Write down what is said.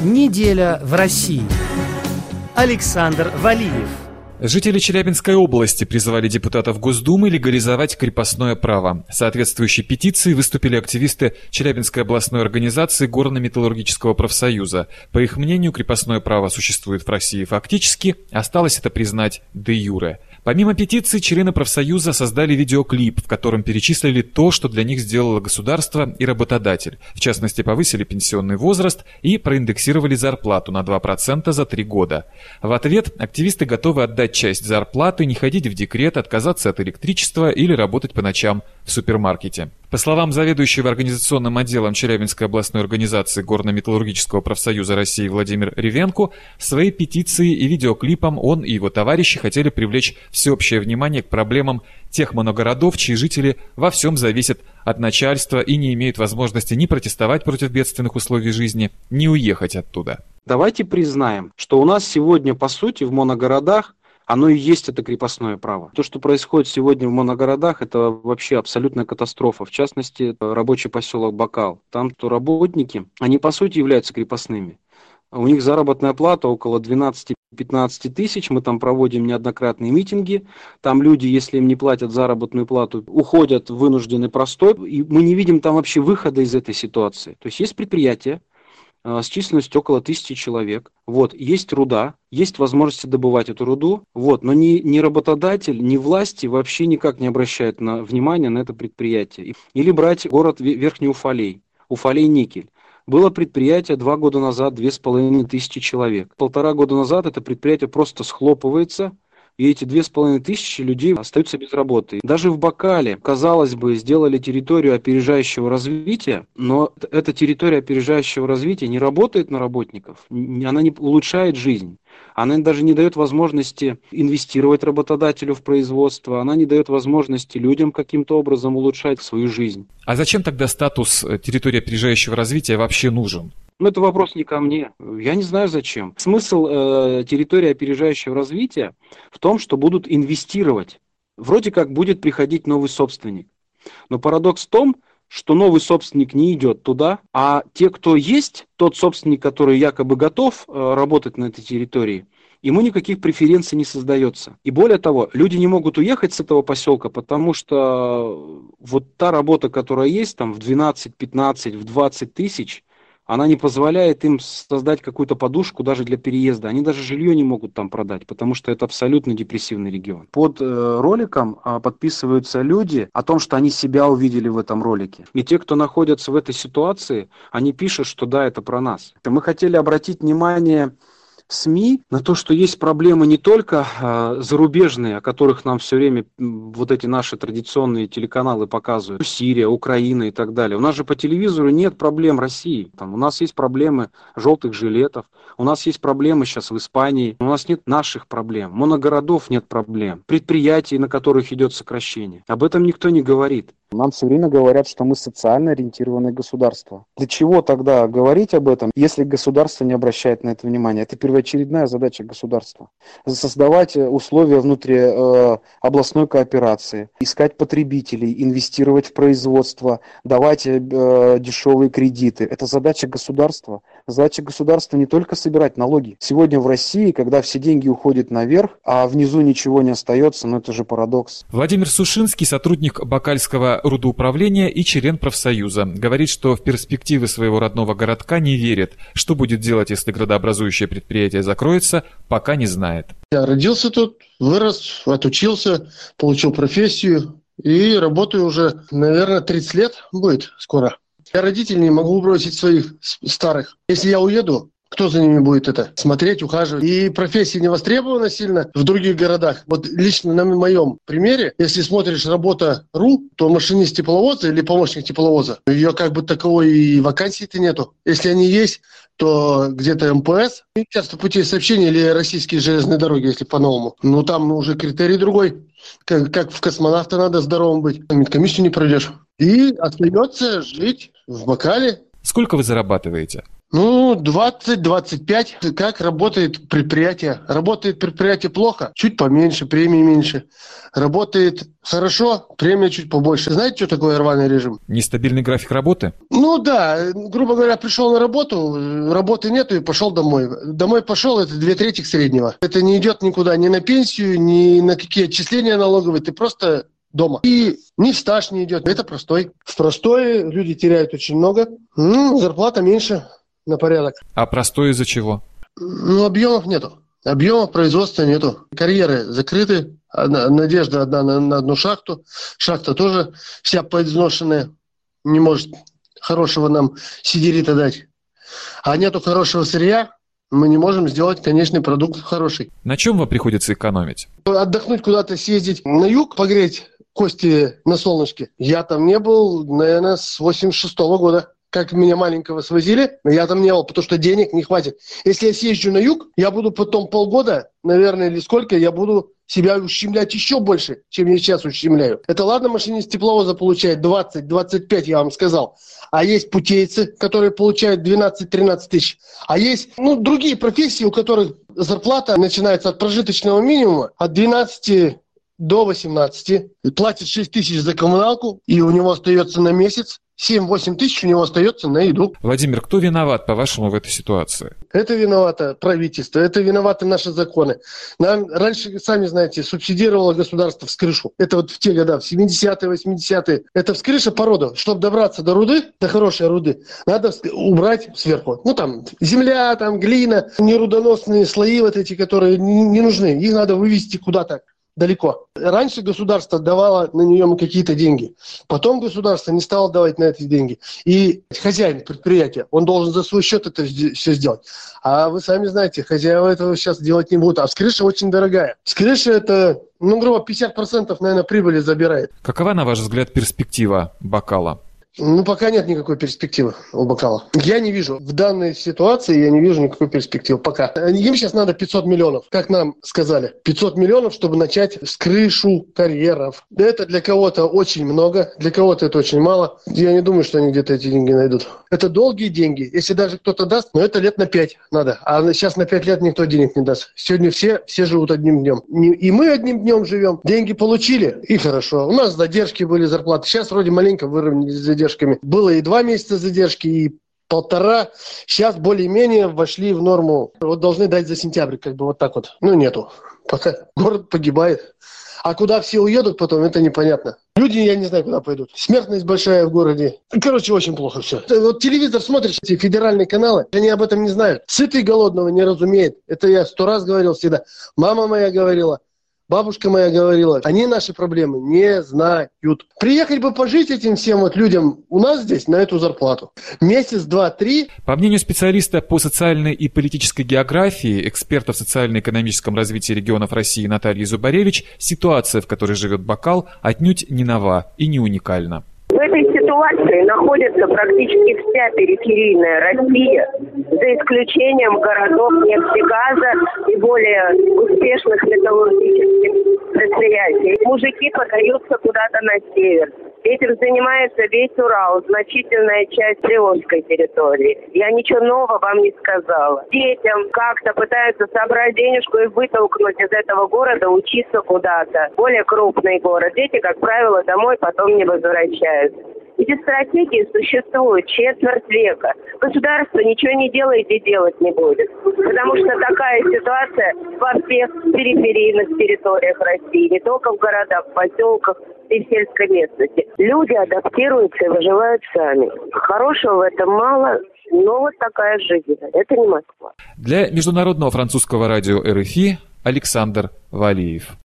Неделя в России. Александр Валиев. Жители Челябинской области призывали депутатов Госдумы легализовать крепостное право. Соответствующей петицией выступили активисты Челябинской областной организации Горно-металлургического профсоюза. По их мнению, крепостное право существует в России фактически, осталось это признать де юре. Помимо петиции, члены профсоюза создали видеоклип, в котором перечислили то, что для них сделало государство и работодатель. В частности, повысили пенсионный возраст и проиндексировали зарплату на 2% за три года. В ответ активисты готовы отдать часть зарплаты, не ходить в декрет, отказаться от электричества или работать по ночам в супермаркете. По словам заведующего организационным отделом Челябинской областной организации Горно-металлургического профсоюза России Владимир Ревенко, своей петицией и видеоклипом он и его товарищи хотели привлечь всеобщее внимание к проблемам тех моногородов, чьи жители во всем зависят от начальства и не имеют возможности ни протестовать против бедственных условий жизни, ни уехать оттуда. Давайте признаем, что у нас сегодня, по сути, в моногородах оно и есть это крепостное право. То, что происходит сегодня в моногородах, это вообще абсолютная катастрофа. В частности, рабочий поселок Бакал. Там то работники, они по сути являются крепостными. У них заработная плата около 12-15 тысяч. Мы там проводим неоднократные митинги. Там люди, если им не платят заработную плату, уходят в вынужденный простой. И мы не видим там вообще выхода из этой ситуации. То есть есть предприятия, Э, с численностью около тысячи человек. Вот, есть руда, есть возможности добывать эту руду, вот, но ни, ни работодатель, ни власти вообще никак не обращают на, внимания на это предприятие. Или брать город Верхний Уфалей, Уфалей-Никель. Было предприятие два года назад, две с половиной тысячи человек. Полтора года назад это предприятие просто схлопывается, и эти две с половиной тысячи людей остаются без работы. Даже в Бакале, казалось бы, сделали территорию опережающего развития, но эта территория опережающего развития не работает на работников, она не улучшает жизнь. Она даже не дает возможности инвестировать работодателю в производство, она не дает возможности людям каким-то образом улучшать свою жизнь. А зачем тогда статус э, территории опережающего развития вообще нужен? Ну, это вопрос не ко мне. Я не знаю зачем. Смысл э, территории опережающего развития в том, что будут инвестировать. Вроде как будет приходить новый собственник. Но парадокс в том, что новый собственник не идет туда, а те, кто есть, тот собственник, который якобы готов э, работать на этой территории, ему никаких преференций не создается. И более того, люди не могут уехать с этого поселка, потому что вот та работа, которая есть там в 12, 15, в 20 тысяч, она не позволяет им создать какую-то подушку даже для переезда. Они даже жилье не могут там продать, потому что это абсолютно депрессивный регион. Под э, роликом э, подписываются люди о том, что они себя увидели в этом ролике. И те, кто находятся в этой ситуации, они пишут, что да, это про нас. Мы хотели обратить внимание СМИ на то, что есть проблемы не только э, зарубежные, о которых нам все время вот эти наши традиционные телеканалы показывают, Сирия, Украина и так далее. У нас же по телевизору нет проблем России. Там, у нас есть проблемы желтых жилетов, у нас есть проблемы сейчас в Испании, у нас нет наших проблем, моногородов нет проблем, предприятий, на которых идет сокращение. Об этом никто не говорит. Нам все время говорят, что мы социально ориентированное государство. Для чего тогда говорить об этом, если государство не обращает на это внимание? Это первоочередная задача государства. Создавать э, условия внутри э, областной кооперации, искать потребителей, инвестировать в производство, давать э, дешевые кредиты. Это задача государства. Задача государства не только собирать налоги. Сегодня в России, когда все деньги уходят наверх, а внизу ничего не остается, ну это же парадокс. Владимир Сушинский, сотрудник Бакальского рудоуправления и член профсоюза. Говорит, что в перспективы своего родного городка не верит. Что будет делать, если градообразующее предприятие закроется, пока не знает. Я родился тут, вырос, отучился, получил профессию и работаю уже, наверное, 30 лет будет скоро. Я родителей не могу бросить своих старых. Если я уеду, кто за ними будет это смотреть, ухаживать? И профессия не востребована сильно в других городах. Вот лично на моем примере, если смотришь работа РУ, то машинист тепловоза или помощник тепловоза, ее как бы таковой и вакансии-то нету. Если они есть, то где-то МПС, Министерство путей сообщения или российские железные дороги, если по-новому. Ну, там уже критерий другой. Как, как в космонавта надо здоровым быть. Медкомиссию не пройдешь. И остается жить в Бакале. Сколько вы зарабатываете? Ну, 20-25. Как работает предприятие? Работает предприятие плохо, чуть поменьше, премии меньше. Работает хорошо, премия чуть побольше. Знаете, что такое рваный режим? Нестабильный график работы? Ну да, грубо говоря, пришел на работу, работы нету и пошел домой. Домой пошел, это две трети среднего. Это не идет никуда, ни на пенсию, ни на какие отчисления налоговые. Ты просто дома. И ни стаж не идет. Это простой. В простое люди теряют очень много. Ну, зарплата меньше на порядок. А простой из-за чего? Ну, объемов нету. Объемов производства нету. Карьеры закрыты. Одна, надежда одна на, на одну шахту. Шахта тоже вся подизношенная. Не может хорошего нам сидерита дать. А нету хорошего сырья, мы не можем сделать конечный продукт хороший. На чем вам приходится экономить? Отдохнуть куда-то, съездить на юг, погреть кости на солнышке. Я там не был, наверное, с 86 -го года как меня маленького свозили, но я там не был, потому что денег не хватит. Если я съезжу на юг, я буду потом полгода, наверное, или сколько, я буду себя ущемлять еще больше, чем я сейчас ущемляю. Это ладно, машинист тепловоза получает 20-25, я вам сказал. А есть путейцы, которые получают 12-13 тысяч. А есть ну, другие профессии, у которых зарплата начинается от прожиточного минимума, от 12 до 18, платит 6 тысяч за коммуналку, и у него остается на месяц 7-8 тысяч у него остается на еду. Владимир, кто виноват, по-вашему, в этой ситуации? Это виновато правительство, это виноваты наши законы. Нам раньше, сами знаете, субсидировало государство в крышу. Это вот в те года, в 70-е, 80-е. Это в крыша порода. Чтобы добраться до руды, до хорошей руды, надо убрать сверху. Ну там земля, там глина, нерудоносные слои вот эти, которые не нужны. Их надо вывести куда-то далеко. Раньше государство давало на нее какие-то деньги. Потом государство не стало давать на эти деньги. И хозяин предприятия, он должен за свой счет это все сделать. А вы сами знаете, хозяева этого сейчас делать не будут. А вскрыша очень дорогая. Вскрыша это, ну, грубо 50% наверное, прибыли забирает. Какова, на ваш взгляд, перспектива бокала? Ну, пока нет никакой перспективы у Бакала. Я не вижу. В данной ситуации я не вижу никакой перспективы. Пока. Им сейчас надо 500 миллионов, как нам сказали. 500 миллионов, чтобы начать с крышу карьеров. Это для кого-то очень много, для кого-то это очень мало. Я не думаю, что они где-то эти деньги найдут. Это долгие деньги. Если даже кто-то даст, но это лет на 5 надо. А сейчас на 5 лет никто денег не даст. Сегодня все, все живут одним днем. И мы одним днем живем. Деньги получили, и хорошо. У нас задержки были зарплаты. Сейчас вроде маленько выровнялись задержки задержками. Было и два месяца задержки, и полтора. Сейчас более-менее вошли в норму. Вот должны дать за сентябрь, как бы вот так вот. Ну, нету. Пока город погибает. А куда все уедут потом, это непонятно. Люди, я не знаю, куда пойдут. Смертность большая в городе. Короче, очень плохо все. Вот телевизор смотришь, эти федеральные каналы, они об этом не знают. Сытый голодного не разумеет. Это я сто раз говорил всегда. Мама моя говорила. Бабушка моя говорила, они наши проблемы не знают. Приехать бы пожить этим всем вот людям у нас здесь на эту зарплату. Месяц, два, три. По мнению специалиста по социальной и политической географии, эксперта в социально-экономическом развитии регионов России Натальи Зубаревич, ситуация, в которой живет Бакал, отнюдь не нова и не уникальна. В этой ситуации находится практически вся периферийная Россия, исключением городов нефтегаза и более успешных металлургических предприятий. Мужики подаются куда-то на север. Этим занимается весь Урал, значительная часть Приволжской территории. Я ничего нового вам не сказала. Детям как-то пытаются собрать денежку и вытолкнуть из этого города, учиться куда-то. Более крупный город. Дети, как правило, домой потом не возвращаются. Эти стратегии существуют четверть века. Государство ничего не делает и делать не будет. Потому что такая ситуация во всех периферийных территориях России, не только в городах, в поселках и в сельской местности. Люди адаптируются и выживают сами. Хорошего в этом мало, но вот такая жизнь. Это не Москва. Для Международного французского радио РФИ Александр Валиев.